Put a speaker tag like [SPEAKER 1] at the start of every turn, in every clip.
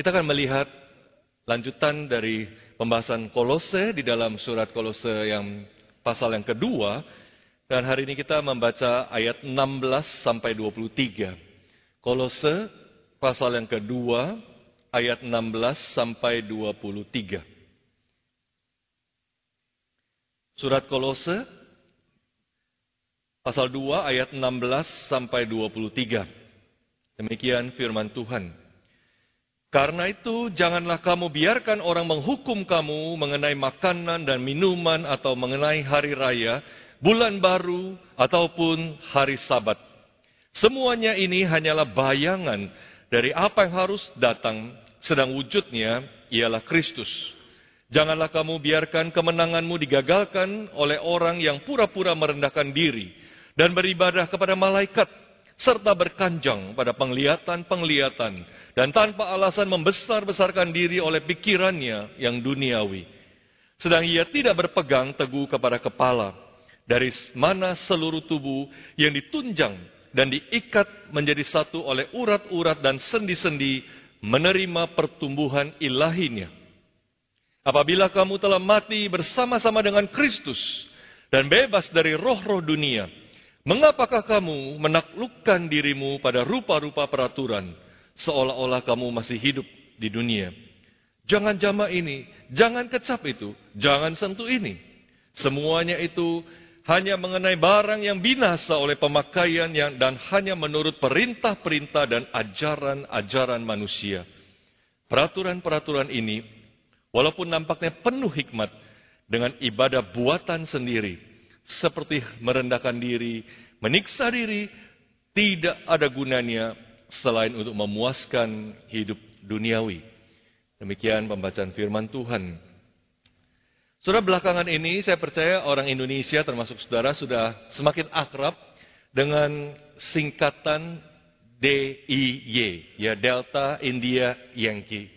[SPEAKER 1] Kita akan melihat lanjutan dari pembahasan Kolose di dalam surat Kolose yang pasal yang kedua. Dan hari ini kita membaca ayat 16 sampai 23. Kolose pasal yang kedua ayat 16 sampai 23. Surat Kolose pasal 2 ayat 16 sampai 23. Demikian firman Tuhan. Karena itu, janganlah kamu biarkan orang menghukum kamu mengenai makanan dan minuman atau mengenai hari raya, bulan baru, ataupun hari sabat. Semuanya ini hanyalah bayangan dari apa yang harus datang, sedang wujudnya ialah Kristus. Janganlah kamu biarkan kemenanganmu digagalkan oleh orang yang pura-pura merendahkan diri dan beribadah kepada malaikat, serta berkanjang pada penglihatan-penglihatan, dan tanpa alasan membesar-besarkan diri oleh pikirannya yang duniawi. Sedang ia tidak berpegang teguh kepada kepala, dari mana seluruh tubuh yang ditunjang dan diikat menjadi satu oleh urat-urat dan sendi-sendi menerima pertumbuhan ilahinya. Apabila kamu telah mati bersama-sama dengan Kristus dan bebas dari roh-roh dunia, Mengapakah kamu menaklukkan dirimu pada rupa-rupa peraturan, seolah-olah kamu masih hidup di dunia? Jangan jama ini, jangan kecap itu, jangan sentuh ini. Semuanya itu hanya mengenai barang yang binasa oleh pemakaian yang dan hanya menurut perintah-perintah dan ajaran-ajaran manusia. Peraturan-peraturan ini, walaupun nampaknya penuh hikmat, dengan ibadah buatan sendiri, seperti merendahkan diri, meniksa diri, tidak ada gunanya selain untuk memuaskan hidup duniawi. Demikian pembacaan firman Tuhan. Saudara belakangan ini saya percaya orang Indonesia termasuk saudara sudah semakin akrab dengan singkatan DIY, ya Delta India Yankee.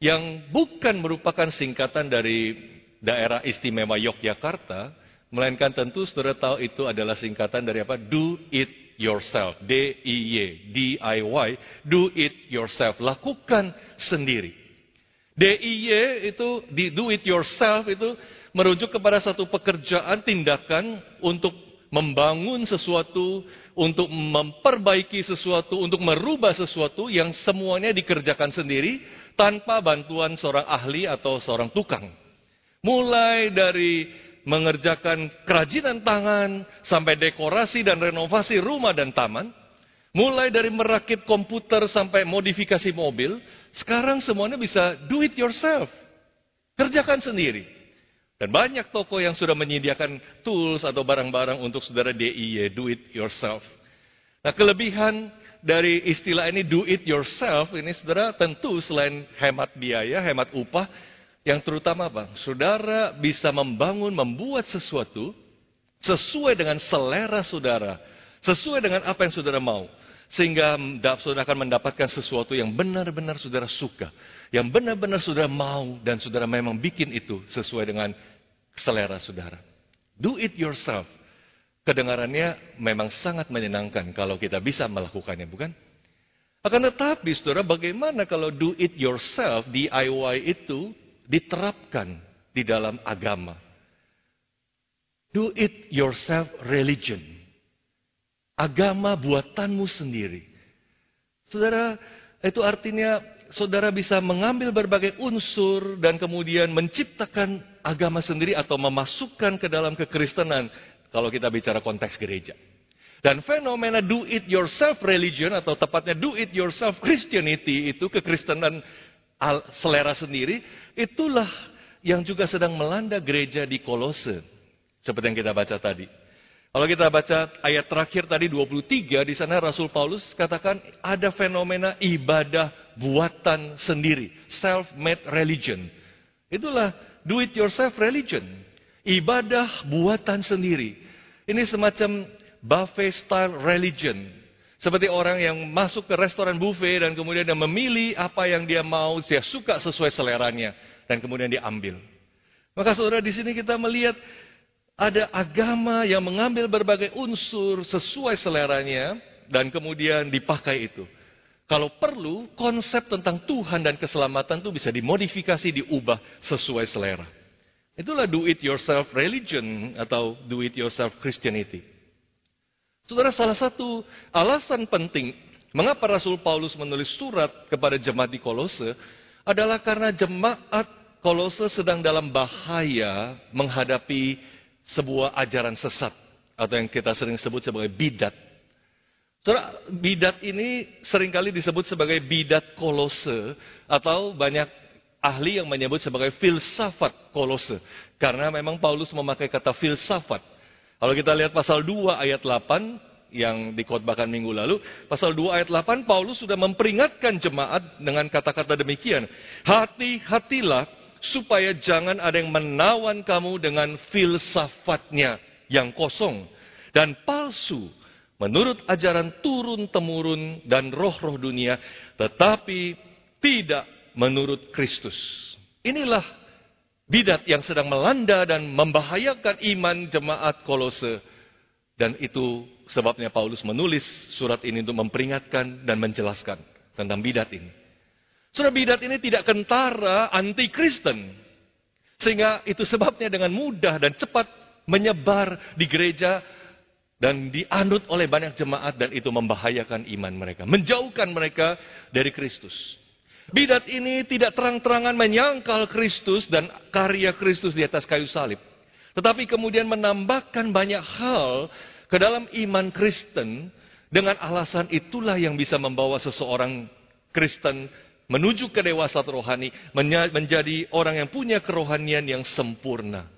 [SPEAKER 1] Yang bukan merupakan singkatan dari daerah istimewa Yogyakarta, Melainkan tentu saudara tahu itu adalah singkatan dari apa? Do it yourself. D-I-Y. D-I-Y. Do it yourself. Lakukan sendiri. D-I-Y itu, di do it yourself itu merujuk kepada satu pekerjaan, tindakan untuk membangun sesuatu, untuk memperbaiki sesuatu, untuk merubah sesuatu yang semuanya dikerjakan sendiri tanpa bantuan seorang ahli atau seorang tukang. Mulai dari mengerjakan kerajinan tangan, sampai dekorasi dan renovasi rumah dan taman, mulai dari merakit komputer sampai modifikasi mobil, sekarang semuanya bisa do it yourself. Kerjakan sendiri. Dan banyak toko yang sudah menyediakan tools atau barang-barang untuk saudara DIY, do it yourself. Nah kelebihan dari istilah ini do it yourself ini saudara tentu selain hemat biaya, hemat upah, yang terutama apa? Saudara bisa membangun, membuat sesuatu sesuai dengan selera saudara, sesuai dengan apa yang saudara mau. Sehingga saudara akan mendapatkan sesuatu yang benar-benar saudara suka. Yang benar-benar saudara mau dan saudara memang bikin itu sesuai dengan selera saudara. Do it yourself. Kedengarannya memang sangat menyenangkan kalau kita bisa melakukannya, bukan? Akan tetapi, saudara, bagaimana kalau do it yourself, DIY itu diterapkan di dalam agama. Do it yourself religion. Agama buatanmu sendiri. Saudara, itu artinya saudara bisa mengambil berbagai unsur dan kemudian menciptakan agama sendiri atau memasukkan ke dalam kekristenan kalau kita bicara konteks gereja. Dan fenomena do it yourself religion atau tepatnya do it yourself Christianity itu kekristenan selera sendiri, itulah yang juga sedang melanda gereja di Kolose. Seperti yang kita baca tadi. Kalau kita baca ayat terakhir tadi 23, di sana Rasul Paulus katakan ada fenomena ibadah buatan sendiri. Self-made religion. Itulah do it yourself religion. Ibadah buatan sendiri. Ini semacam buffet style religion. Seperti orang yang masuk ke restoran buffet dan kemudian dia memilih apa yang dia mau, dia suka sesuai seleranya dan kemudian diambil. Maka saudara di sini kita melihat ada agama yang mengambil berbagai unsur sesuai seleranya dan kemudian dipakai itu. Kalau perlu, konsep tentang Tuhan dan keselamatan itu bisa dimodifikasi, diubah sesuai selera. Itulah do it yourself religion atau do it yourself Christianity. Saudara, salah satu alasan penting mengapa Rasul Paulus menulis surat kepada jemaat di Kolose adalah karena jemaat Kolose sedang dalam bahaya menghadapi sebuah ajaran sesat atau yang kita sering sebut sebagai bidat. Saudara, bidat ini sering kali disebut sebagai bidat kolose atau banyak ahli yang menyebut sebagai filsafat kolose. Karena memang Paulus memakai kata filsafat. Kalau kita lihat pasal 2 ayat 8 yang dikotbahkan minggu lalu, pasal 2 ayat 8 Paulus sudah memperingatkan jemaat dengan kata-kata demikian. Hati-hatilah supaya jangan ada yang menawan kamu dengan filsafatnya yang kosong dan palsu menurut ajaran turun-temurun dan roh-roh dunia, tetapi tidak menurut Kristus. Inilah bidat yang sedang melanda dan membahayakan iman jemaat Kolose. Dan itu sebabnya Paulus menulis surat ini untuk memperingatkan dan menjelaskan tentang bidat ini. Surat bidat ini tidak kentara anti-Kristen. Sehingga itu sebabnya dengan mudah dan cepat menyebar di gereja dan dianut oleh banyak jemaat dan itu membahayakan iman mereka, menjauhkan mereka dari Kristus. Bidat ini tidak terang-terangan menyangkal Kristus dan karya Kristus di atas kayu salib. Tetapi kemudian menambahkan banyak hal ke dalam iman Kristen dengan alasan itulah yang bisa membawa seseorang Kristen menuju ke dewasa rohani, menjadi orang yang punya kerohanian yang sempurna.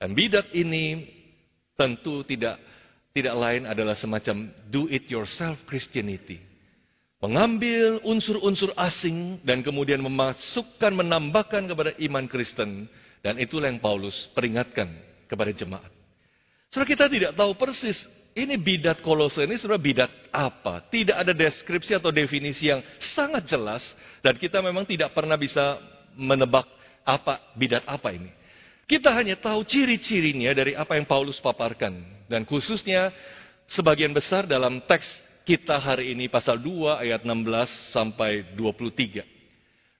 [SPEAKER 1] Dan bidat ini tentu tidak tidak lain adalah semacam do it yourself Christianity. Mengambil unsur-unsur asing dan kemudian memasukkan, menambahkan kepada iman Kristen. Dan itulah yang Paulus peringatkan kepada jemaat. Saudara kita tidak tahu persis ini bidat kolose ini sebenarnya bidat apa. Tidak ada deskripsi atau definisi yang sangat jelas. Dan kita memang tidak pernah bisa menebak apa bidat apa ini. Kita hanya tahu ciri-cirinya dari apa yang Paulus paparkan. Dan khususnya sebagian besar dalam teks kita hari ini pasal 2 ayat 16 sampai 23.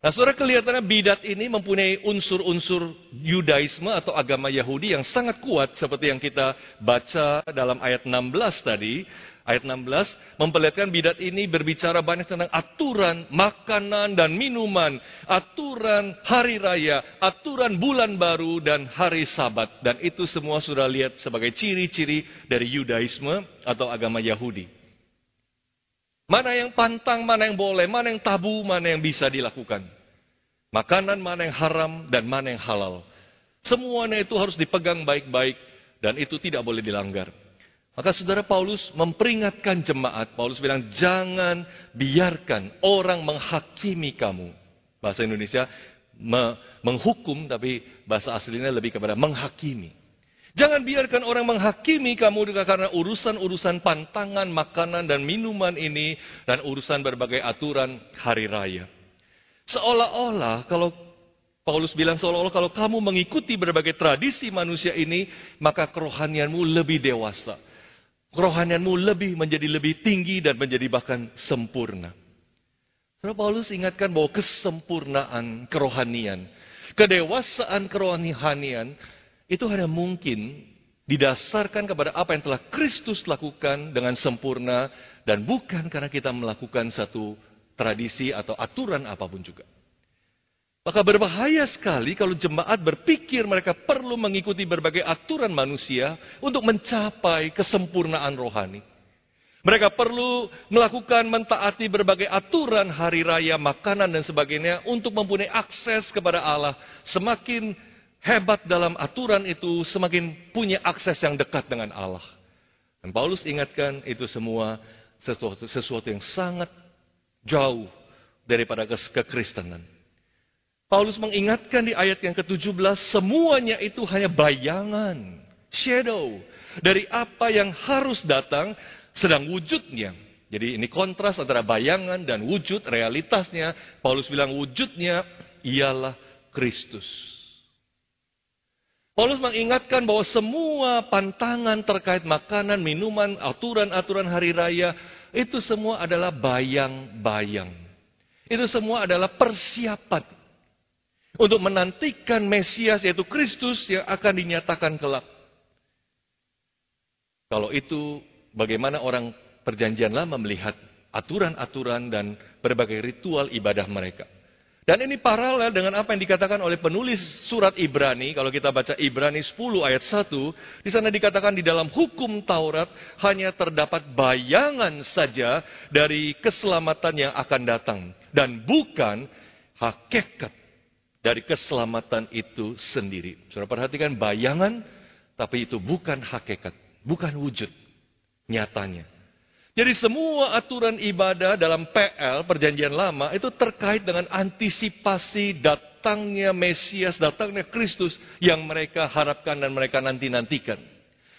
[SPEAKER 1] Nah saudara kelihatannya bidat ini mempunyai unsur-unsur Yudaisme atau agama Yahudi yang sangat kuat seperti yang kita baca dalam ayat 16 tadi ayat 16 memperlihatkan bidat ini berbicara banyak tentang aturan makanan dan minuman, aturan hari raya, aturan bulan baru dan hari sabat. Dan itu semua sudah lihat sebagai ciri-ciri dari Yudaisme atau agama Yahudi. Mana yang pantang, mana yang boleh, mana yang tabu, mana yang bisa dilakukan. Makanan mana yang haram dan mana yang halal. Semuanya itu harus dipegang baik-baik dan itu tidak boleh dilanggar. Maka saudara Paulus memperingatkan jemaat. Paulus bilang, jangan biarkan orang menghakimi kamu. Bahasa Indonesia me menghukum, tapi bahasa aslinya lebih kepada menghakimi. Jangan biarkan orang menghakimi kamu karena urusan-urusan pantangan, makanan, dan minuman ini, dan urusan berbagai aturan hari raya. Seolah-olah kalau Paulus bilang seolah-olah kalau kamu mengikuti berbagai tradisi manusia ini, maka kerohanianmu lebih dewasa kerohanianmu lebih menjadi lebih tinggi dan menjadi bahkan sempurna. Saudara Paulus ingatkan bahwa kesempurnaan kerohanian, kedewasaan kerohanian itu hanya mungkin didasarkan kepada apa yang telah Kristus lakukan dengan sempurna dan bukan karena kita melakukan satu tradisi atau aturan apa pun juga. Maka berbahaya sekali kalau jemaat berpikir mereka perlu mengikuti berbagai aturan manusia untuk mencapai kesempurnaan rohani. Mereka perlu melakukan mentaati berbagai aturan hari raya, makanan dan sebagainya untuk mempunyai akses kepada Allah. Semakin hebat dalam aturan itu, semakin punya akses yang dekat dengan Allah. Dan Paulus ingatkan itu semua sesuatu, sesuatu yang sangat jauh daripada kekristenan. Paulus mengingatkan di ayat yang ke-17, semuanya itu hanya bayangan, shadow, dari apa yang harus datang sedang wujudnya. Jadi ini kontras antara bayangan dan wujud, realitasnya. Paulus bilang wujudnya ialah Kristus. Paulus mengingatkan bahwa semua pantangan terkait makanan, minuman, aturan-aturan hari raya itu semua adalah bayang-bayang. Itu semua adalah persiapan untuk menantikan Mesias yaitu Kristus yang akan dinyatakan kelak. Kalau itu bagaimana orang perjanjian lama melihat aturan-aturan dan berbagai ritual ibadah mereka. Dan ini paralel dengan apa yang dikatakan oleh penulis surat Ibrani. Kalau kita baca Ibrani 10 ayat 1, di sana dikatakan di dalam hukum Taurat hanya terdapat bayangan saja dari keselamatan yang akan datang. Dan bukan hakikat dari keselamatan itu sendiri. Sudah perhatikan bayangan, tapi itu bukan hakikat, bukan wujud nyatanya. Jadi semua aturan ibadah dalam PL perjanjian lama itu terkait dengan antisipasi datangnya Mesias, datangnya Kristus yang mereka harapkan dan mereka nanti-nantikan.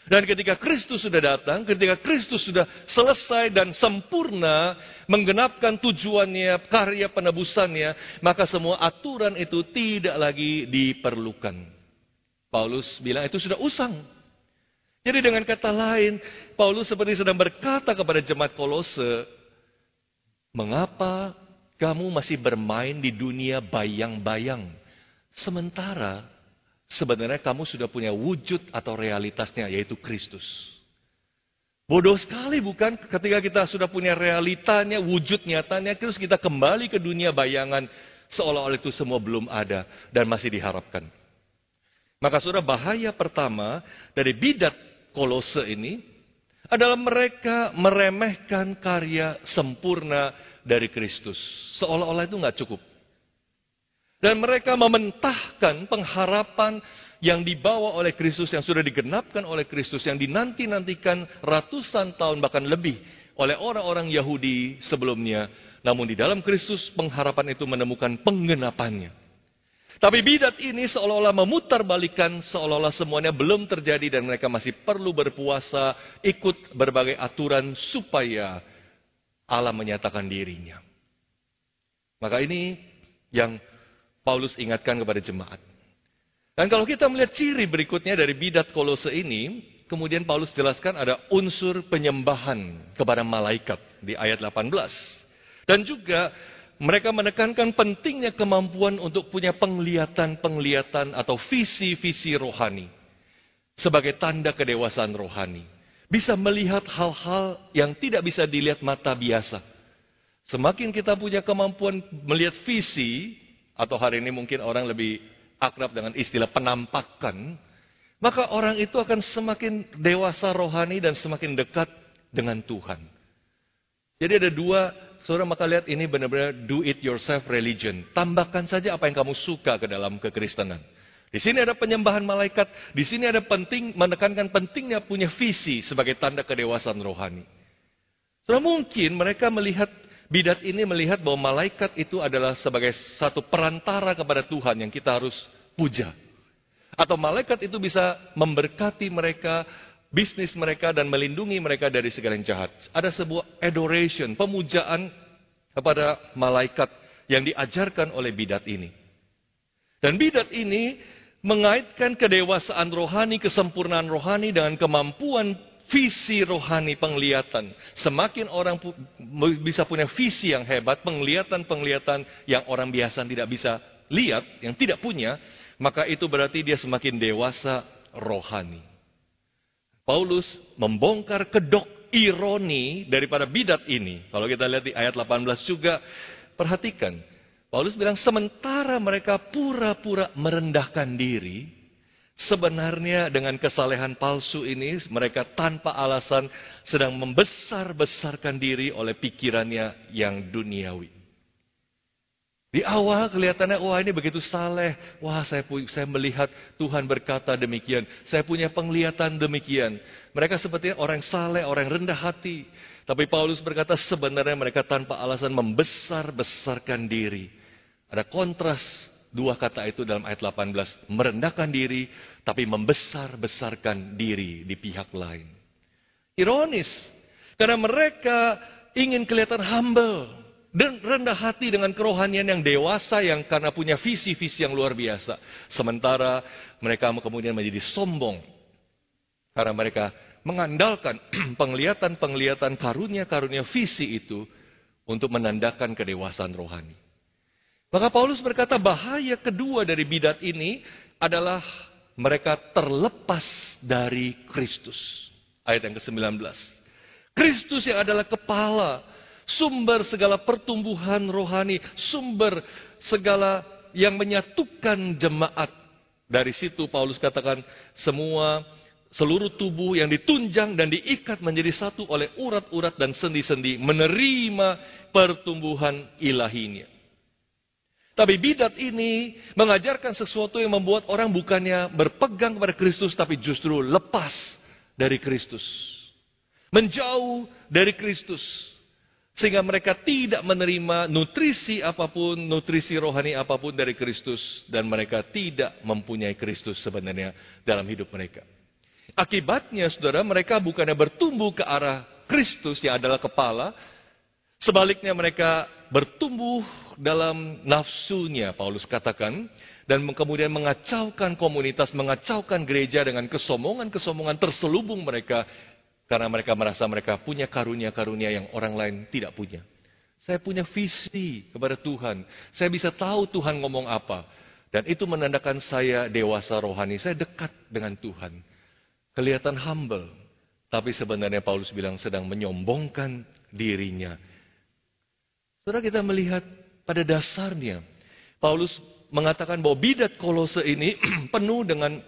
[SPEAKER 1] Dan ketika Kristus sudah datang, ketika Kristus sudah selesai dan sempurna menggenapkan tujuannya, karya penebusannya, maka semua aturan itu tidak lagi diperlukan. Paulus bilang itu sudah usang. Jadi dengan kata lain, Paulus seperti sedang berkata kepada jemaat Kolose, mengapa kamu masih bermain di dunia bayang-bayang? Sementara sebenarnya kamu sudah punya wujud atau realitasnya, yaitu Kristus. Bodoh sekali bukan ketika kita sudah punya realitanya, wujud nyatanya, terus kita kembali ke dunia bayangan, seolah-olah itu semua belum ada dan masih diharapkan. Maka sudah bahaya pertama dari bidat Kolose ini adalah mereka meremehkan karya sempurna dari Kristus. Seolah-olah itu nggak cukup. Dan mereka mementahkan pengharapan yang dibawa oleh Kristus, yang sudah digenapkan oleh Kristus, yang dinanti-nantikan ratusan tahun bahkan lebih oleh orang-orang Yahudi sebelumnya. Namun di dalam Kristus pengharapan itu menemukan penggenapannya. Tapi bidat ini seolah-olah memutarbalikkan, seolah-olah semuanya belum terjadi dan mereka masih perlu berpuasa, ikut berbagai aturan supaya Allah menyatakan dirinya. Maka ini yang Paulus ingatkan kepada jemaat. Dan kalau kita melihat ciri berikutnya dari bidat kolose ini, kemudian Paulus jelaskan ada unsur penyembahan kepada malaikat di ayat 18. Dan juga mereka menekankan pentingnya kemampuan untuk punya penglihatan-penglihatan atau visi-visi rohani. Sebagai tanda kedewasaan rohani. Bisa melihat hal-hal yang tidak bisa dilihat mata biasa. Semakin kita punya kemampuan melihat visi, atau hari ini mungkin orang lebih akrab dengan istilah penampakan, maka orang itu akan semakin dewasa rohani dan semakin dekat dengan Tuhan. Jadi ada dua Saudara maka lihat ini benar-benar do it yourself religion. Tambahkan saja apa yang kamu suka ke dalam kekristenan. Di sini ada penyembahan malaikat, di sini ada penting menekankan pentingnya punya visi sebagai tanda kedewasaan rohani. Saudara mungkin mereka melihat bidat ini melihat bahwa malaikat itu adalah sebagai satu perantara kepada Tuhan yang kita harus puja. Atau malaikat itu bisa memberkati mereka, bisnis mereka dan melindungi mereka dari segala yang jahat. Ada sebuah adoration, pemujaan kepada malaikat yang diajarkan oleh bidat ini. Dan bidat ini mengaitkan kedewasaan rohani, kesempurnaan rohani dengan kemampuan visi rohani penglihatan. Semakin orang pu bisa punya visi yang hebat, penglihatan-penglihatan yang orang biasa tidak bisa lihat, yang tidak punya, maka itu berarti dia semakin dewasa rohani. Paulus membongkar kedok ironi daripada bidat ini. Kalau kita lihat di ayat 18 juga, perhatikan. Paulus bilang, sementara mereka pura-pura merendahkan diri, sebenarnya dengan kesalehan palsu ini, mereka tanpa alasan sedang membesar-besarkan diri oleh pikirannya yang duniawi. Di awal kelihatannya, wah ini begitu saleh. Wah saya, saya melihat Tuhan berkata demikian. Saya punya penglihatan demikian. Mereka seperti orang saleh, orang rendah hati. Tapi Paulus berkata sebenarnya mereka tanpa alasan membesar-besarkan diri. Ada kontras dua kata itu dalam ayat 18. Merendahkan diri, tapi membesar-besarkan diri di pihak lain. Ironis, karena mereka ingin kelihatan humble dan rendah hati dengan kerohanian yang dewasa yang karena punya visi-visi yang luar biasa. Sementara mereka kemudian menjadi sombong karena mereka mengandalkan penglihatan-penglihatan karunia-karunia visi itu untuk menandakan kedewasaan rohani. Maka Paulus berkata bahaya kedua dari bidat ini adalah mereka terlepas dari Kristus. Ayat yang ke-19. Kristus yang adalah kepala, sumber segala pertumbuhan rohani, sumber segala yang menyatukan jemaat. Dari situ Paulus katakan semua seluruh tubuh yang ditunjang dan diikat menjadi satu oleh urat-urat dan sendi-sendi menerima pertumbuhan ilahinya. Tapi bidat ini mengajarkan sesuatu yang membuat orang bukannya berpegang kepada Kristus tapi justru lepas dari Kristus. Menjauh dari Kristus. Sehingga mereka tidak menerima nutrisi apa pun, nutrisi rohani apa pun dari Kristus. Dan mereka tidak mempunyai Kristus sebenarnya dalam hidup mereka. Akibatnya saudara, mereka bukannya bertumbuh ke arah Kristus yang adalah kepala. Sebaliknya mereka bertumbuh dalam nafsunya, Paulus katakan. Dan kemudian mengacaukan komunitas, mengacaukan gereja dengan kesombongan-kesombongan terselubung mereka karena mereka merasa mereka punya karunia-karunia yang orang lain tidak punya. Saya punya visi kepada Tuhan. Saya bisa tahu Tuhan ngomong apa. Dan itu menandakan saya dewasa rohani. Saya dekat dengan Tuhan. Kelihatan humble. Tapi sebenarnya Paulus bilang sedang menyombongkan dirinya. Saudara kita melihat pada dasarnya. Paulus mengatakan bahwa bidat kolose ini penuh dengan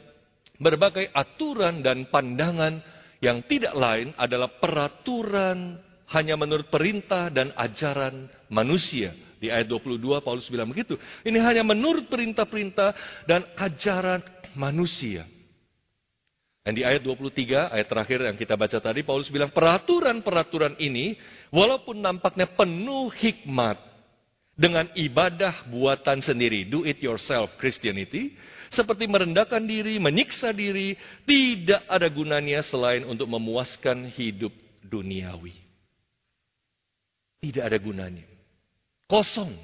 [SPEAKER 1] berbagai aturan dan pandangan yang tidak lain adalah peraturan hanya menurut perintah dan ajaran manusia. Di ayat 22 Paulus bilang begitu. Ini hanya menurut perintah-perintah dan ajaran manusia. Dan di ayat 23, ayat terakhir yang kita baca tadi, Paulus bilang peraturan-peraturan ini walaupun nampaknya penuh hikmat dengan ibadah buatan sendiri, do it yourself Christianity, seperti merendahkan diri, menyiksa diri, tidak ada gunanya selain untuk memuaskan hidup duniawi. Tidak ada gunanya. Kosong.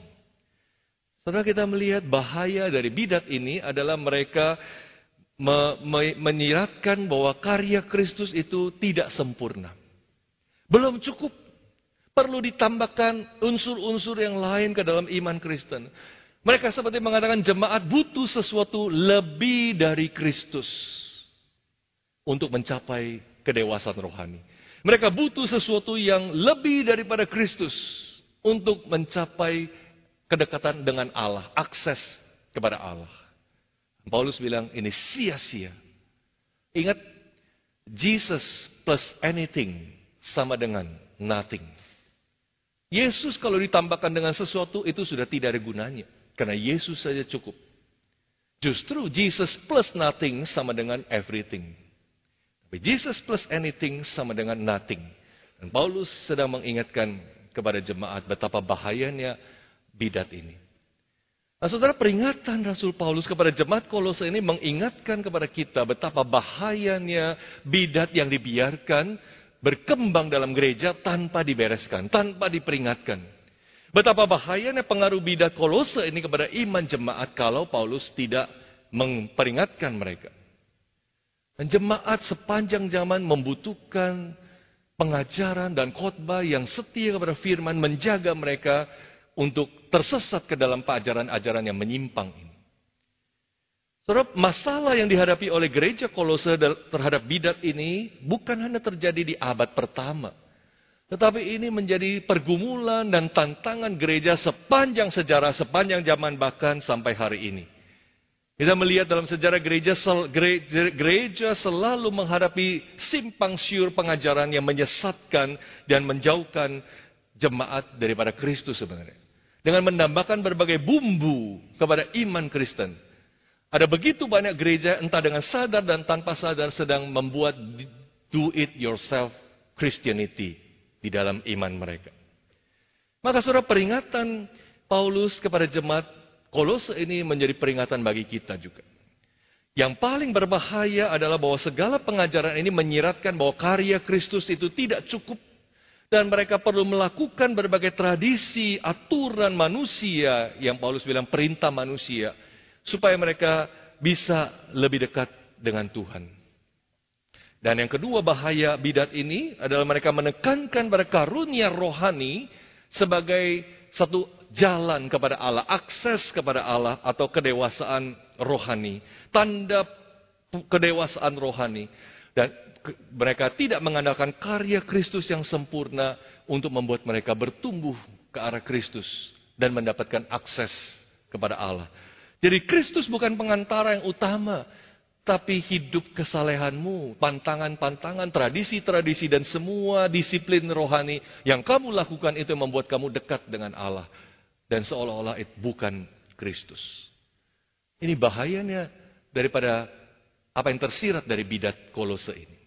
[SPEAKER 1] Saudara kita melihat bahaya dari bidat ini adalah mereka me me menyiratkan bahwa karya Kristus itu tidak sempurna. Belum cukup. Perlu ditambahkan unsur-unsur yang lain ke dalam iman Kristen. Mereka seperti mengatakan jemaat butuh sesuatu lebih dari Kristus untuk mencapai kedewasaan rohani. Mereka butuh sesuatu yang lebih daripada Kristus untuk mencapai kedekatan dengan Allah, akses kepada Allah. Paulus bilang ini sia-sia. Ingat, Jesus plus anything sama dengan nothing. Yesus kalau ditambahkan dengan sesuatu itu sudah tidak ada gunanya. Karena Yesus saja cukup. Justru Jesus plus nothing sama dengan everything. Tapi Jesus plus anything sama dengan nothing. Dan Paulus sedang mengingatkan kepada jemaat betapa bahayanya bidat ini. Nah saudara peringatan Rasul Paulus kepada jemaat kolose ini mengingatkan kepada kita betapa bahayanya bidat yang dibiarkan berkembang dalam gereja tanpa dibereskan, tanpa diperingatkan. Betapa bahayanya pengaruh bidat kolose ini kepada iman jemaat kalau Paulus tidak memperingatkan mereka. Dan jemaat sepanjang zaman membutuhkan pengajaran dan khotbah yang setia kepada firman menjaga mereka untuk tersesat ke dalam ajaran-ajaran yang menyimpang ini. Saudara, masalah yang dihadapi oleh gereja kolose terhadap bidat ini bukan hanya terjadi di abad pertama. Tetapi ini menjadi pergumulan dan tantangan gereja sepanjang sejarah, sepanjang zaman bahkan sampai hari ini. Kita melihat dalam sejarah gereja, gereja selalu menghadapi simpang siur pengajaran yang menyesatkan dan menjauhkan jemaat daripada Kristus sebenarnya. Dengan menambahkan berbagai bumbu kepada iman Kristen. Ada begitu banyak gereja entah dengan sadar dan tanpa sadar sedang membuat do it yourself Christianity di dalam iman mereka. Maka saudara peringatan Paulus kepada jemaat Kolose ini menjadi peringatan bagi kita juga. Yang paling berbahaya adalah bahwa segala pengajaran ini menyiratkan bahwa karya Kristus itu tidak cukup dan mereka perlu melakukan berbagai tradisi, aturan manusia yang Paulus bilang perintah manusia supaya mereka bisa lebih dekat dengan Tuhan. Dan yang kedua bahaya bidat ini adalah mereka menekankan pada karunia rohani sebagai satu jalan kepada Allah, akses kepada Allah atau kedewasaan rohani, tanda kedewasaan rohani. Dan mereka tidak mengandalkan karya Kristus yang sempurna untuk membuat mereka bertumbuh ke arah Kristus dan mendapatkan akses kepada Allah. Jadi Kristus bukan pengantara yang utama, tapi hidup kesalehanmu, pantangan-pantangan, tradisi-tradisi, dan semua disiplin rohani yang kamu lakukan itu membuat kamu dekat dengan Allah. Dan seolah-olah itu bukan Kristus. Ini bahayanya daripada apa yang tersirat dari bidat kolose ini.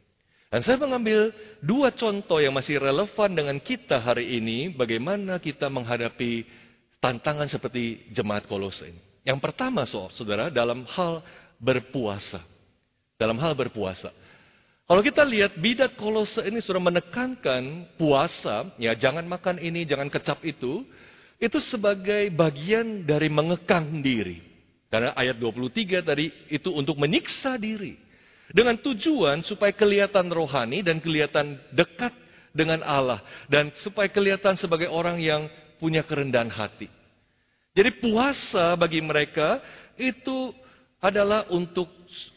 [SPEAKER 1] Dan saya mengambil dua contoh yang masih relevan dengan kita hari ini, bagaimana kita menghadapi tantangan seperti jemaat kolose ini. Yang pertama, saudara, dalam hal berpuasa. Dalam hal berpuasa. Kalau kita lihat bidat kolose ini sudah menekankan puasa, ya jangan makan ini, jangan kecap itu, itu sebagai bagian dari mengekang diri. Karena ayat 23 tadi itu untuk menyiksa diri. Dengan tujuan supaya kelihatan rohani dan kelihatan dekat dengan Allah. Dan supaya kelihatan sebagai orang yang punya kerendahan hati. Jadi puasa bagi mereka itu adalah untuk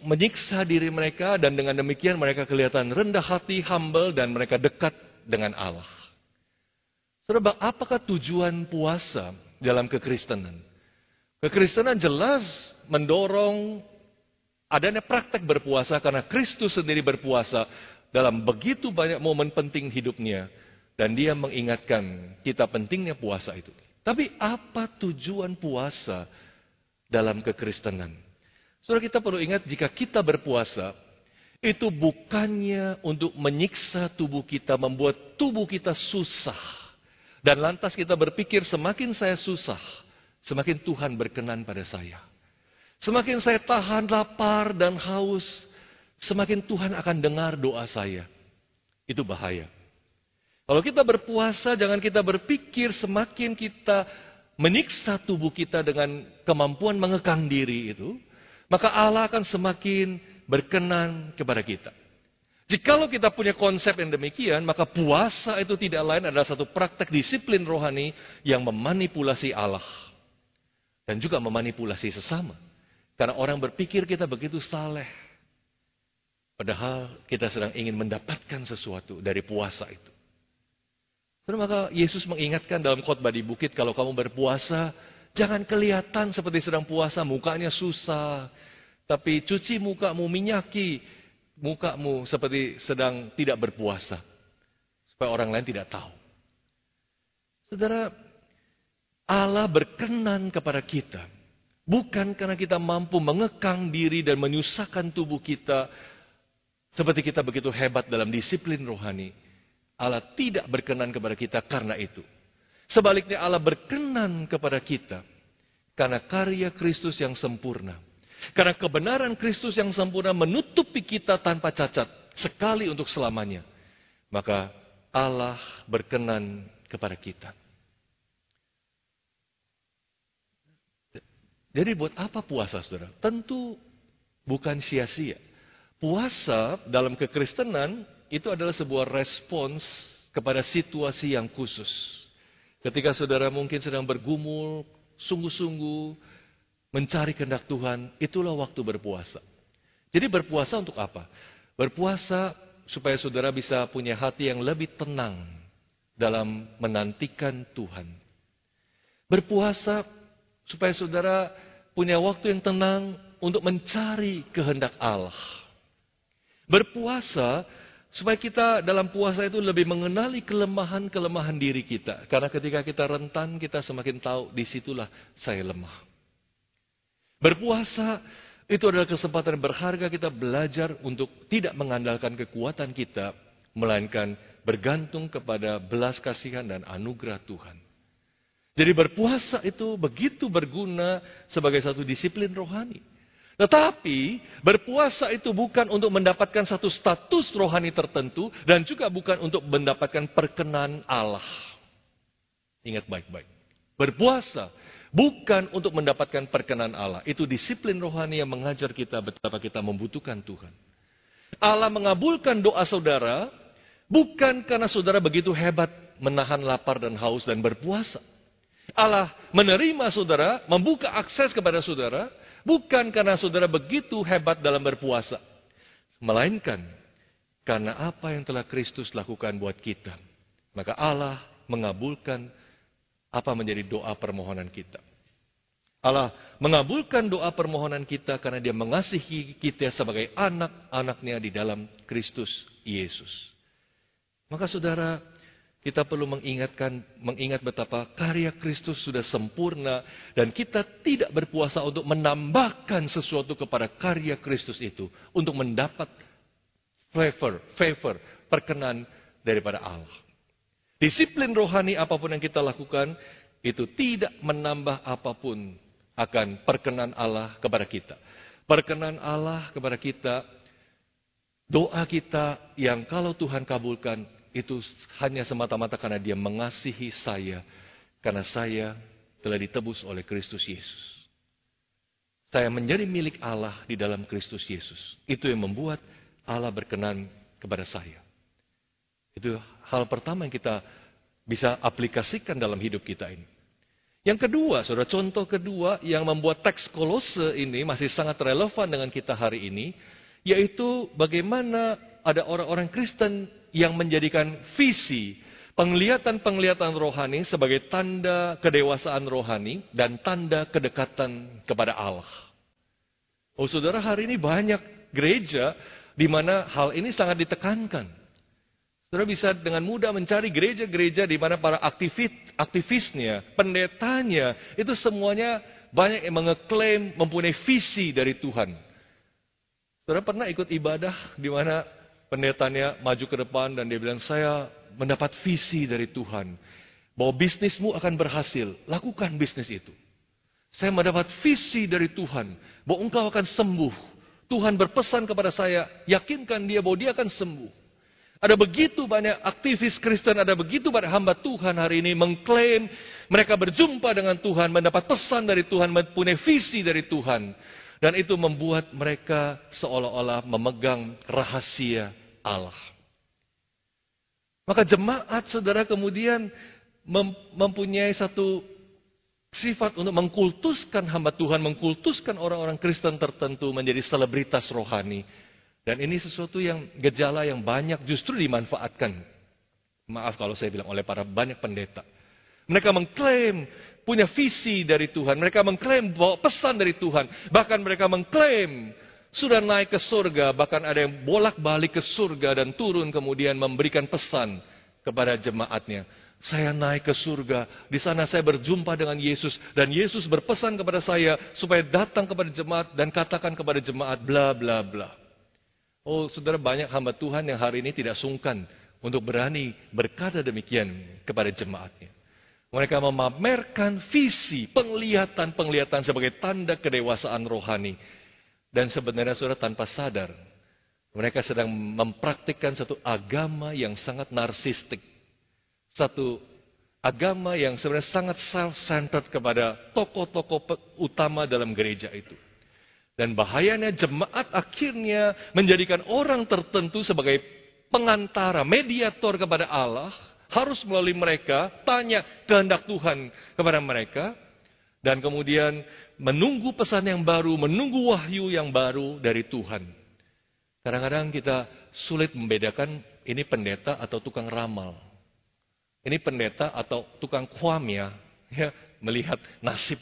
[SPEAKER 1] menyiksa diri mereka dan dengan demikian mereka kelihatan rendah hati, humble dan mereka dekat dengan Allah. Saudara, apakah tujuan puasa dalam kekristenan? Kekristenan jelas mendorong adanya praktek berpuasa karena Kristus sendiri berpuasa dalam begitu banyak momen penting hidupnya dan dia mengingatkan kita pentingnya puasa itu. Tapi apa tujuan puasa dalam kekristenan? Saudara kita perlu ingat jika kita berpuasa, itu bukannya untuk menyiksa tubuh kita, membuat tubuh kita susah. Dan lantas kita berpikir semakin saya susah, semakin Tuhan berkenan pada saya. Semakin saya tahan lapar dan haus, semakin Tuhan akan dengar doa saya. Itu bahaya. Kalau kita berpuasa, jangan kita berpikir semakin kita menyiksa tubuh kita dengan kemampuan mengekang diri itu, maka Allah akan semakin berkenan kepada kita. Jikalau kita punya konsep yang demikian, maka puasa itu tidak lain adalah satu praktek disiplin rohani yang memanipulasi Allah. Dan juga memanipulasi sesama. Karena orang berpikir kita begitu saleh. Padahal kita sedang ingin mendapatkan sesuatu dari puasa itu. Terus maka Yesus mengingatkan dalam khotbah di bukit, kalau kamu berpuasa, Jangan kelihatan seperti sedang puasa, mukanya susah. Tapi cuci mukamu, minyaki mukamu seperti sedang tidak berpuasa. Supaya orang lain tidak tahu. Saudara, Allah berkenan kepada kita. Bukan karena kita mampu mengekang diri dan menyusahkan tubuh kita. Seperti kita begitu hebat dalam disiplin rohani. Allah tidak berkenan kepada kita karena itu. Sebaliknya Allah berkenan kepada kita karena karya Kristus yang sempurna. Karena kebenaran Kristus yang sempurna menutupi kita tanpa cacat sekali untuk selamanya. Maka Allah berkenan kepada kita. Jadi buat apa puasa saudara? Tentu bukan sia-sia. Puasa dalam kekristenan itu adalah sebuah respons kepada situasi yang khusus. Ketika saudara mungkin sedang bergumul, sungguh-sungguh mencari kehendak Tuhan, itulah waktu berpuasa. Jadi berpuasa untuk apa? Berpuasa supaya saudara bisa punya hati yang lebih tenang dalam menantikan Tuhan. Berpuasa supaya saudara punya waktu yang tenang untuk mencari kehendak Allah. Berpuasa Supaya kita dalam puasa itu lebih mengenali kelemahan-kelemahan diri kita. Karena ketika kita rentan, kita semakin tahu di situlah saya lemah. Berpuasa itu adalah kesempatan berharga kita belajar untuk tidak mengandalkan kekuatan kita, melainkan bergantung kepada belas kasihan dan anugerah Tuhan. Jadi berpuasa itu begitu berguna sebagai satu disiplin rohani. Tetapi berpuasa itu bukan untuk mendapatkan satu status rohani tertentu dan juga bukan untuk mendapatkan perkenan Allah. Ingat baik-baik. Berpuasa bukan untuk mendapatkan perkenan Allah. Itu disiplin rohani yang mengajar kita betapa kita membutuhkan Tuhan. Allah mengabulkan doa saudara bukan karena saudara begitu hebat menahan lapar dan haus dan berpuasa. Allah menerima saudara, membuka akses kepada saudara, bukan karena saudara begitu hebat dalam berpuasa. Melainkan karena apa yang telah Kristus lakukan buat kita. Maka Allah mengabulkan apa menjadi doa permohonan kita. Allah mengabulkan doa permohonan kita karena dia mengasihi kita sebagai anak-anaknya di dalam Kristus Yesus. Maka saudara, kita perlu mengingatkan, mengingat betapa karya Kristus sudah sempurna dan kita tidak berpuasa untuk menambahkan sesuatu kepada karya Kristus itu untuk mendapat favor, favor, perkenan daripada Allah. Disiplin rohani apa pun yang kita lakukan itu tidak menambah apa pun akan perkenan Allah kepada kita. Perkenan Allah kepada kita, doa kita yang kalau Tuhan kabulkan, itu hanya semata-mata karena dia mengasihi saya. Karena saya telah ditebus oleh Kristus Yesus. Saya menjadi milik Allah di dalam Kristus Yesus. Itu yang membuat Allah berkenan kepada saya. Itu hal pertama yang kita bisa aplikasikan dalam hidup kita ini. Yang kedua, saudara, contoh kedua yang membuat teks kolose ini masih sangat relevan dengan kita hari ini, yaitu bagaimana ada orang-orang Kristen yang menjadikan visi penglihatan-penglihatan rohani sebagai tanda kedewasaan rohani dan tanda kedekatan kepada Allah. Oh saudara, hari ini banyak gereja di mana hal ini sangat ditekankan. Saudara bisa dengan mudah mencari gereja-gereja di mana para aktivis, aktivisnya, pendetanya, itu semuanya banyak yang mengeklaim mempunyai visi dari Tuhan. Saudara pernah ikut ibadah di mana pendetanya maju ke depan dan dia bilang, saya mendapat visi dari Tuhan. Bahwa bisnismu akan berhasil, lakukan bisnis itu. Saya mendapat visi dari Tuhan, bahwa engkau akan sembuh. Tuhan berpesan kepada saya, yakinkan dia bahwa dia akan sembuh. Ada begitu banyak aktivis Kristen, ada begitu banyak hamba Tuhan hari ini mengklaim mereka berjumpa dengan Tuhan, mendapat pesan dari Tuhan, mempunyai visi dari Tuhan. Dan itu membuat mereka seolah-olah memegang rahasia Allah. Maka jemaat saudara kemudian mempunyai satu sifat untuk mengkultuskan hamba Tuhan, mengkultuskan orang-orang Kristen tertentu menjadi selebritas rohani. Dan ini sesuatu yang gejala yang banyak justru dimanfaatkan. Maaf kalau saya bilang oleh para banyak pendeta. Mereka mengklaim punya visi dari Tuhan. Mereka mengklaim bawa pesan dari Tuhan. Bahkan mereka mengklaim sudah naik ke surga. Bahkan ada yang bolak-balik ke surga dan turun kemudian memberikan pesan kepada jemaatnya. Saya naik ke surga, di sana saya berjumpa dengan Yesus dan Yesus berpesan kepada saya supaya datang kepada jemaat dan katakan kepada jemaat bla bla bla. Oh, saudara banyak hamba Tuhan yang hari ini tidak sungkan untuk berani berkata demikian kepada jemaatnya. Mereka memamerkan visi, penglihatan-penglihatan sebagai tanda kedewasaan rohani. Dan sebenarnya saudara tanpa sadar, mereka sedang mempraktikkan satu agama yang sangat narsistik. Satu agama yang sebenarnya sangat self-centered kepada tokoh-tokoh utama dalam gereja itu. Dan bahayanya jemaat akhirnya menjadikan orang tertentu sebagai pengantara, mediator kepada Allah, harus melalui mereka, tanya kehendak Tuhan kepada mereka, dan kemudian menunggu pesan yang baru, menunggu wahyu yang baru dari Tuhan. Kadang-kadang kita sulit membedakan ini pendeta atau tukang ramal. Ini pendeta atau tukang kuamia, ya, melihat nasib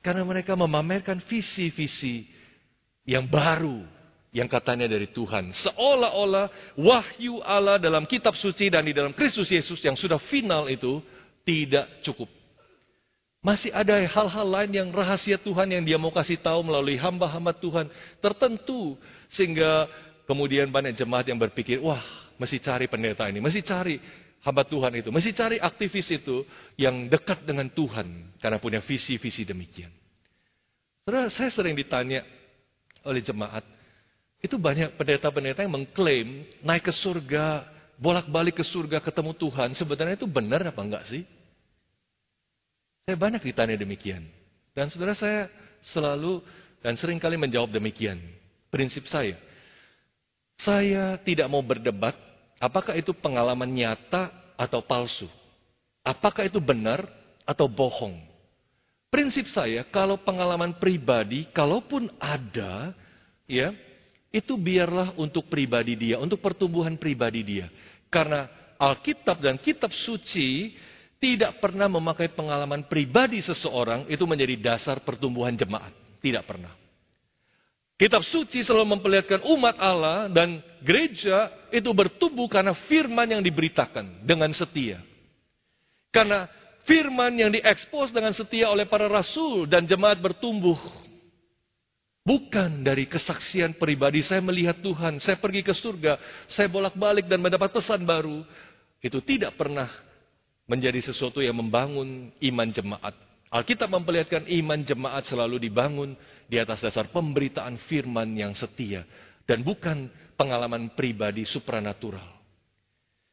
[SPEAKER 1] karena mereka memamerkan visi-visi yang baru yang katanya dari Tuhan. Seolah-olah wahyu Allah dalam kitab suci dan di dalam Kristus Yesus yang sudah final itu tidak cukup. Masih ada hal-hal lain yang rahasia Tuhan yang dia mau kasih tahu melalui hamba-hamba Tuhan tertentu. Sehingga kemudian banyak jemaat yang berpikir, wah mesti cari pendeta ini, mesti cari hamba Tuhan itu. Mesti cari aktivis itu yang dekat dengan Tuhan. Karena punya visi-visi demikian. Saudara, saya sering ditanya oleh jemaat. Itu banyak pendeta-pendeta yang mengklaim naik ke surga, bolak-balik ke surga ketemu Tuhan. Sebenarnya itu benar apa enggak sih? Saya banyak ditanya demikian. Dan saudara saya selalu dan sering kali menjawab demikian. Prinsip saya. Saya tidak mau berdebat apakah itu pengalaman nyata atau palsu. Apakah itu benar atau bohong. Prinsip saya, kalau pengalaman pribadi, kalaupun ada, ya, itu biarlah untuk pribadi dia, untuk pertumbuhan pribadi dia. Karena Alkitab dan kitab suci tidak pernah memakai pengalaman pribadi seseorang itu menjadi dasar pertumbuhan jemaat. Tidak pernah. Kitab suci selalu memperlihatkan umat Allah dan gereja itu bertumbuh karena firman yang diberitakan dengan setia. Karena firman yang diekspos dengan setia oleh para rasul dan jemaat bertumbuh. Bukan dari kesaksian pribadi, saya melihat Tuhan, saya pergi ke surga, saya bolak-balik dan mendapat pesan baru. Itu tidak pernah menjadi sesuatu yang membangun iman jemaat. Alkitab memperlihatkan iman jemaat selalu dibangun di atas dasar pemberitaan firman yang setia dan bukan pengalaman pribadi supranatural.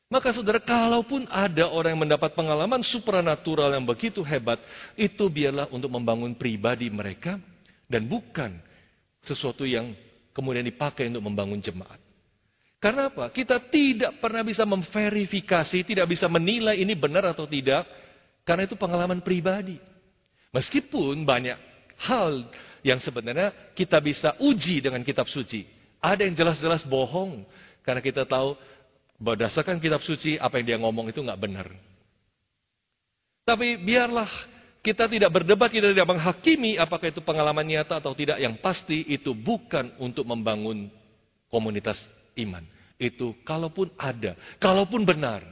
[SPEAKER 1] Maka saudara, kalaupun ada orang yang mendapat pengalaman supranatural yang begitu hebat, itu biarlah untuk membangun pribadi mereka dan bukan sesuatu yang kemudian dipakai untuk membangun jemaat. Karena apa? Kita tidak pernah bisa memverifikasi, tidak bisa menilai ini benar atau tidak, karena itu pengalaman pribadi. Meskipun banyak hal yang sebenarnya kita bisa uji dengan kitab suci. Ada yang jelas-jelas bohong. Karena kita tahu berdasarkan kitab suci apa yang dia ngomong itu nggak benar. Tapi biarlah kita tidak berdebat, kita tidak menghakimi apakah itu pengalaman nyata atau tidak. Yang pasti itu bukan untuk membangun komunitas iman. Itu kalaupun ada, kalaupun benar,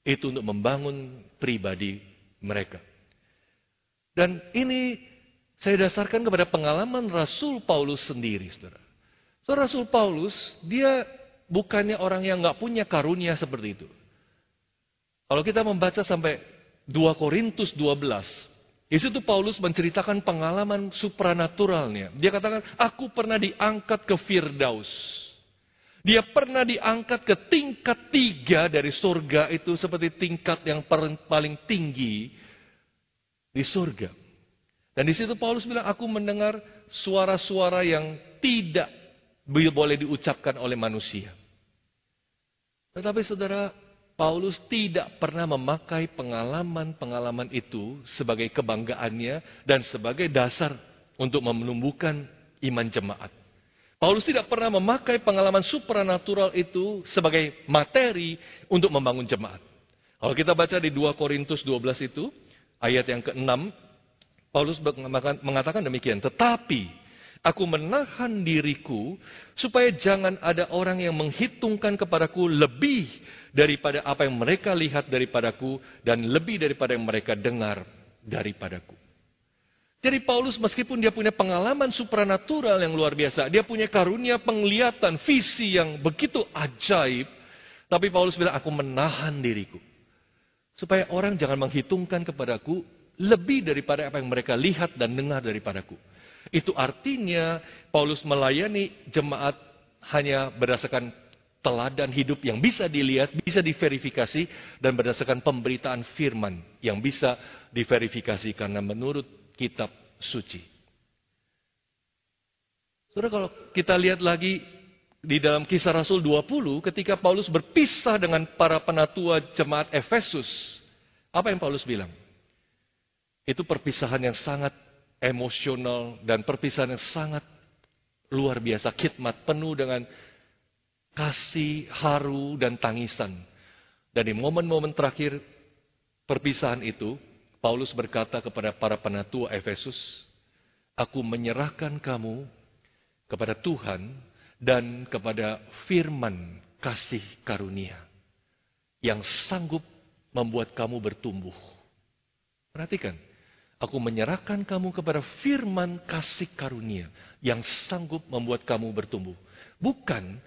[SPEAKER 1] itu untuk membangun pribadi mereka. Dan ini saya dasarkan kepada pengalaman Rasul Paulus sendiri, saudara. So, Rasul Paulus, dia bukannya orang yang nggak punya karunia seperti itu. Kalau kita membaca sampai 2 Korintus 12, di situ Paulus menceritakan pengalaman supranaturalnya. Dia katakan, aku pernah diangkat ke Firdaus. Dia pernah diangkat ke tingkat tiga dari surga itu seperti tingkat yang paling tinggi di surga. Dan di situ Paulus bilang, aku mendengar suara-suara yang tidak boleh diucapkan oleh manusia. Tetapi saudara, Paulus tidak pernah memakai pengalaman-pengalaman itu sebagai kebanggaannya dan sebagai dasar untuk menumbuhkan iman jemaat. Paulus tidak pernah memakai pengalaman supranatural itu sebagai materi untuk membangun jemaat. Kalau kita baca di 2 Korintus 12 itu, ayat yang ke-6, Paulus mengatakan demikian. Tetapi aku menahan diriku supaya jangan ada orang yang menghitungkan kepadaku lebih daripada apa yang mereka lihat daripadaku dan lebih daripada yang mereka dengar daripadaku. Jadi Paulus meskipun dia punya pengalaman supranatural yang luar biasa, dia punya karunia penglihatan, visi yang begitu ajaib, tapi Paulus bilang aku menahan diriku. Supaya orang jangan menghitungkan kepadaku lebih daripada apa yang mereka lihat dan dengar daripadaku. Itu artinya Paulus melayani jemaat hanya berdasarkan teladan hidup yang bisa dilihat, bisa diverifikasi, dan berdasarkan pemberitaan firman yang bisa diverifikasi karena menurut kitab suci. Saudara kalau kita lihat lagi di dalam kisah Rasul 20 ketika Paulus berpisah dengan para penatua jemaat Efesus. Apa yang Paulus bilang? Itu perpisahan yang sangat emosional dan perpisahan yang sangat luar biasa, khidmat penuh dengan kasih, haru, dan tangisan. Dan di momen-momen terakhir perpisahan itu, Paulus berkata kepada para penatua Efesus, Aku menyerahkan kamu kepada Tuhan dan kepada firman kasih karunia yang sanggup membuat kamu bertumbuh. Perhatikan, aku menyerahkan kamu kepada firman kasih karunia yang sanggup membuat kamu bertumbuh. Bukan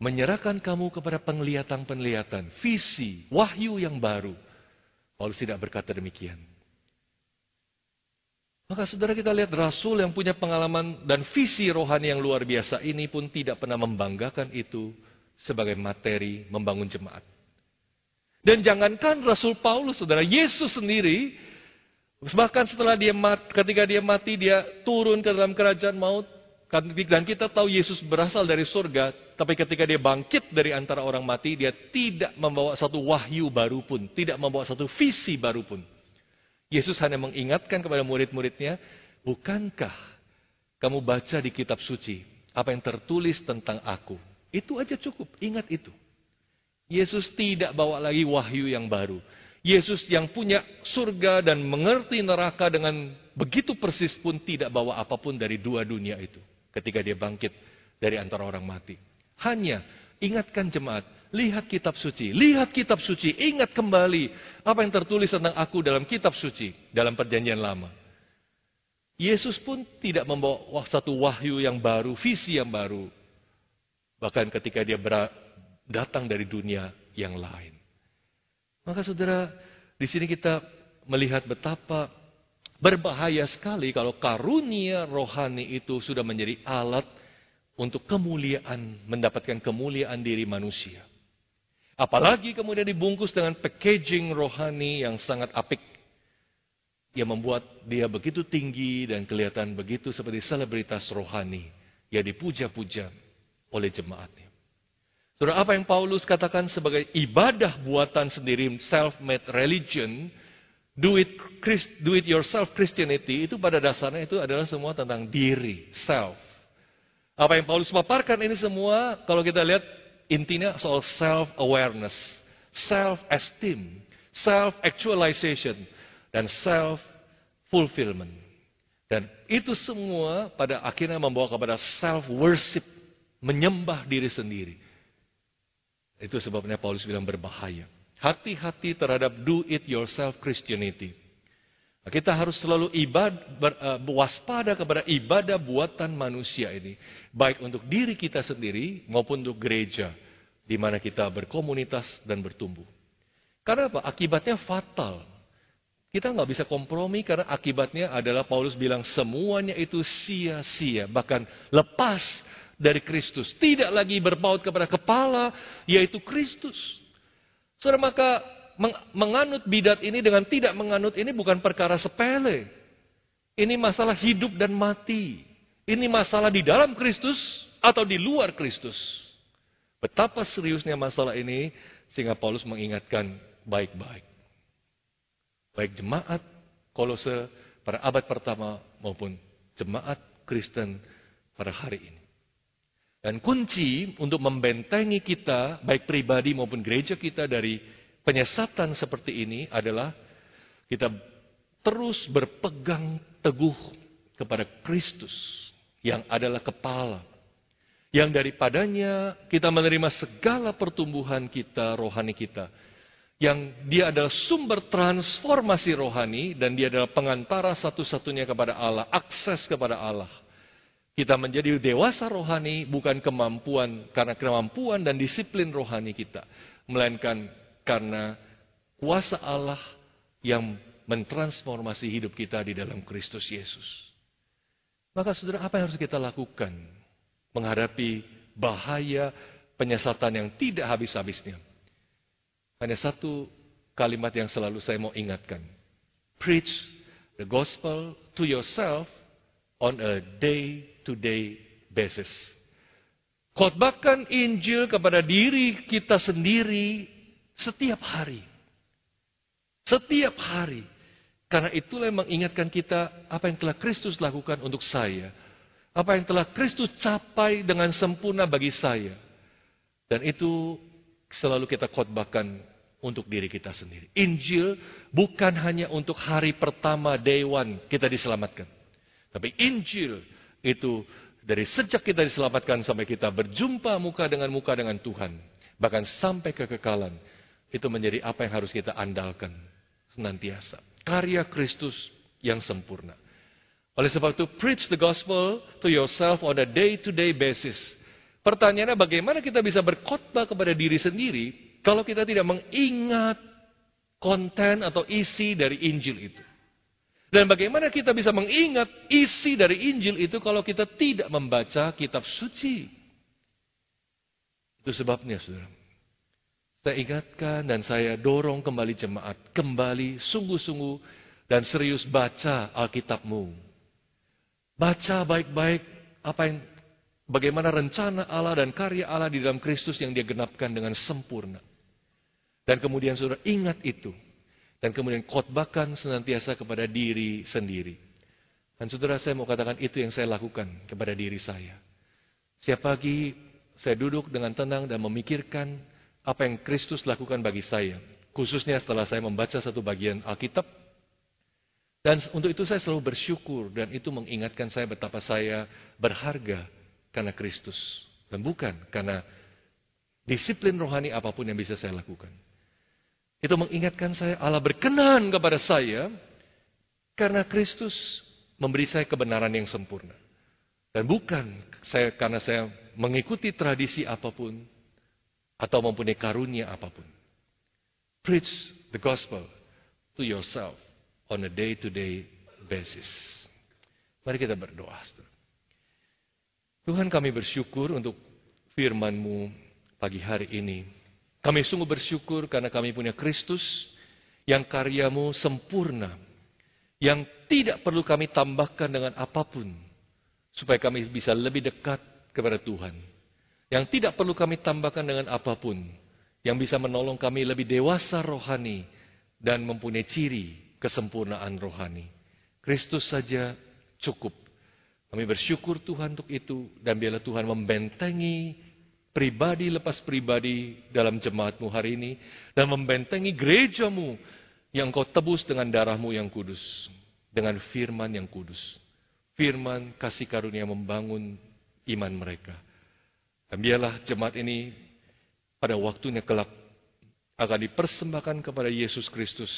[SPEAKER 1] menyerahkan kamu kepada penglihatan-penglihatan, visi, wahyu yang baru. Paulus tidak berkata demikian. Maka saudara kita lihat Rasul yang punya pengalaman dan visi rohani yang luar biasa ini pun tidak pernah membanggakan itu sebagai materi membangun jemaat. Dan jangankan Rasul Paulus, saudara, Yesus sendiri, bahkan setelah dia mati, ketika dia mati, dia turun ke dalam kerajaan maut, dan kita tahu Yesus berasal dari surga, Tapi ketika dia bangkit dari antara orang mati, dia tidak membawa satu wahyu baru pun, tidak membawa satu visi baru pun. Yesus hanya mengingatkan kepada murid-muridnya, bukankah kamu baca di kitab suci apa yang tertulis tentang aku? Itu aja cukup, ingat itu. Yesus tidak bawa lagi wahyu yang baru. Yesus yang punya surga dan mengerti neraka dengan begitu persis pun tidak bawa apa pun dari dua dunia itu ketika dia bangkit dari antara orang mati. Hanya ingatkan jemaat, lihat kitab suci, lihat kitab suci, ingat kembali apa yang tertulis tentang aku dalam kitab suci, dalam perjanjian lama. Yesus pun tidak membawa satu wahyu yang baru, visi yang baru. Bahkan ketika dia datang dari dunia yang lain. Maka saudara, di sini kita melihat betapa berbahaya sekali kalau karunia rohani itu sudah menjadi alat untuk kemuliaan, mendapatkan kemuliaan diri manusia. Apalagi kemudian dibungkus dengan packaging rohani yang sangat apik. Yang membuat dia begitu tinggi dan kelihatan begitu seperti selebritas rohani. Yang dipuja-puja oleh jemaatnya. Saudara, apa yang Paulus katakan sebagai ibadah buatan sendiri, self-made religion, do it, do it yourself Christianity, itu pada dasarnya itu adalah semua tentang diri, self. Apa yang Paulus paparkan ini semua, kalau kita lihat intinya soal self-awareness, self-esteem, self-actualization, dan self-fulfillment. Dan itu semua pada akhirnya membawa kepada self-worship, menyembah diri sendiri. Itu sebabnya Paulus bilang berbahaya. Hati-hati terhadap do it yourself Christianity. Kita harus selalu ibad, ber, uh, waspada kepada ibadah buatan manusia ini. Baik untuk diri kita sendiri maupun untuk gereja. Di mana kita berkomunitas dan bertumbuh. Karena apa? Akibatnya fatal. Kita nggak bisa kompromi karena akibatnya adalah Paulus bilang semuanya itu sia-sia. Bahkan lepas dari Kristus. Tidak lagi berpaut kepada kepala, yaitu Kristus. Saudara maka menganut bidat ini dengan tidak menganut ini bukan perkara sepele. Ini masalah hidup dan mati. Ini masalah di dalam Kristus atau di luar Kristus. Betapa seriusnya masalah ini sehingga Paulus mengingatkan baik-baik. Baik jemaat Kolose pada abad pertama maupun jemaat Kristen pada hari ini. Dan kunci untuk membentengi kita, baik pribadi maupun gereja kita dari penyesatan seperti ini adalah kita terus berpegang teguh kepada Kristus yang adalah kepala. Yang daripadanya kita menerima segala pertumbuhan kita, rohani kita. Yang dia adalah sumber transformasi rohani dan dia adalah pengantara satu-satunya kepada Allah, akses kepada Allah. Kita menjadi dewasa rohani bukan kemampuan karena kemampuan dan disiplin rohani kita, melainkan karena kuasa Allah yang mentransformasi hidup kita di dalam Kristus Yesus. Maka saudara, apa yang harus kita lakukan menghadapi bahaya penyesatan yang tidak habis-habisnya? Hanya satu kalimat yang selalu saya mau ingatkan. Preach the gospel to yourself on a day-to-day basis. Khotbahkan Injil kepada diri kita sendiri setiap hari. Setiap hari. Karena itulah yang mengingatkan kita apa yang telah Kristus lakukan untuk saya. Apa yang telah Kristus capai dengan sempurna bagi saya. Dan itu selalu kita khotbahkan untuk diri kita sendiri. Injil bukan hanya untuk hari pertama day one kita diselamatkan. Tapi Injil itu dari sejak kita diselamatkan sampai kita berjumpa muka dengan muka dengan Tuhan. Bahkan sampai kekekalan itu menjadi apa yang harus kita andalkan senantiasa. Karya Kristus yang sempurna. Oleh sebab itu, preach the gospel to yourself on a day-to-day basis. Pertanyaannya bagaimana kita bisa berkhotbah kepada diri sendiri kalau kita tidak mengingat konten atau isi dari Injil itu. Dan bagaimana kita bisa mengingat isi dari Injil itu kalau kita tidak membaca kitab suci. Itu sebabnya, saudara. Saya ingatkan dan saya dorong kembali jemaat, kembali sungguh-sungguh dan serius baca Alkitabmu. Baca baik-baik apa yang bagaimana rencana Allah dan karya Allah di dalam Kristus yang dia genapkan dengan sempurna. Dan kemudian saudara ingat itu. Dan kemudian khotbahkan senantiasa kepada diri sendiri. Dan saudara saya mau katakan itu yang saya lakukan kepada diri saya. Setiap pagi saya duduk dengan tenang dan memikirkan apa yang Kristus lakukan bagi saya. Khususnya setelah saya membaca satu bagian Alkitab. Dan untuk itu saya selalu bersyukur dan itu mengingatkan saya betapa saya berharga karena Kristus. Dan bukan karena disiplin rohani apa pun yang bisa saya lakukan. Itu mengingatkan saya Allah berkenan kepada saya karena Kristus memberi saya kebenaran yang sempurna. Dan bukan saya karena saya mengikuti tradisi apa pun atau mempunyai karunia apa pun. Preach the gospel to yourself on a day-to-day basis. Mari kita berdoa. Tuhan kami bersyukur untuk firman-Mu pagi hari ini. Kami sungguh bersyukur karena kami punya Kristus yang karyamu sempurna. Yang tidak perlu kami tambahkan dengan apa pun. Supaya kami bisa lebih dekat kepada Tuhan. Yang tidak perlu kami tambahkan dengan apa pun. Yang bisa menolong kami lebih dewasa rohani. Dan mempunyai ciri kesempurnaan rohani. Kristus saja cukup. Kami bersyukur Tuhan untuk itu. Dan biarlah Tuhan membentengi pribadi lepas pribadi dalam jemaatmu hari ini dan membentengi gerejamu yang kau tebus dengan darahmu yang kudus, dengan firman yang kudus. Firman kasih karunia membangun iman mereka. Dan biarlah jemaat ini pada waktunya kelak akan dipersembahkan kepada Yesus Kristus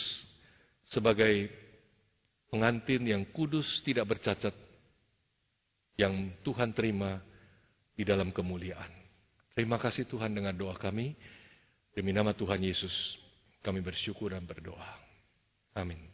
[SPEAKER 1] sebagai pengantin yang kudus tidak bercacat yang Tuhan terima di dalam kemuliaan. Terima kasih Tuhan dengan doa kami. Demi nama Tuhan Yesus, kami bersyukur dan berdoa. Amin.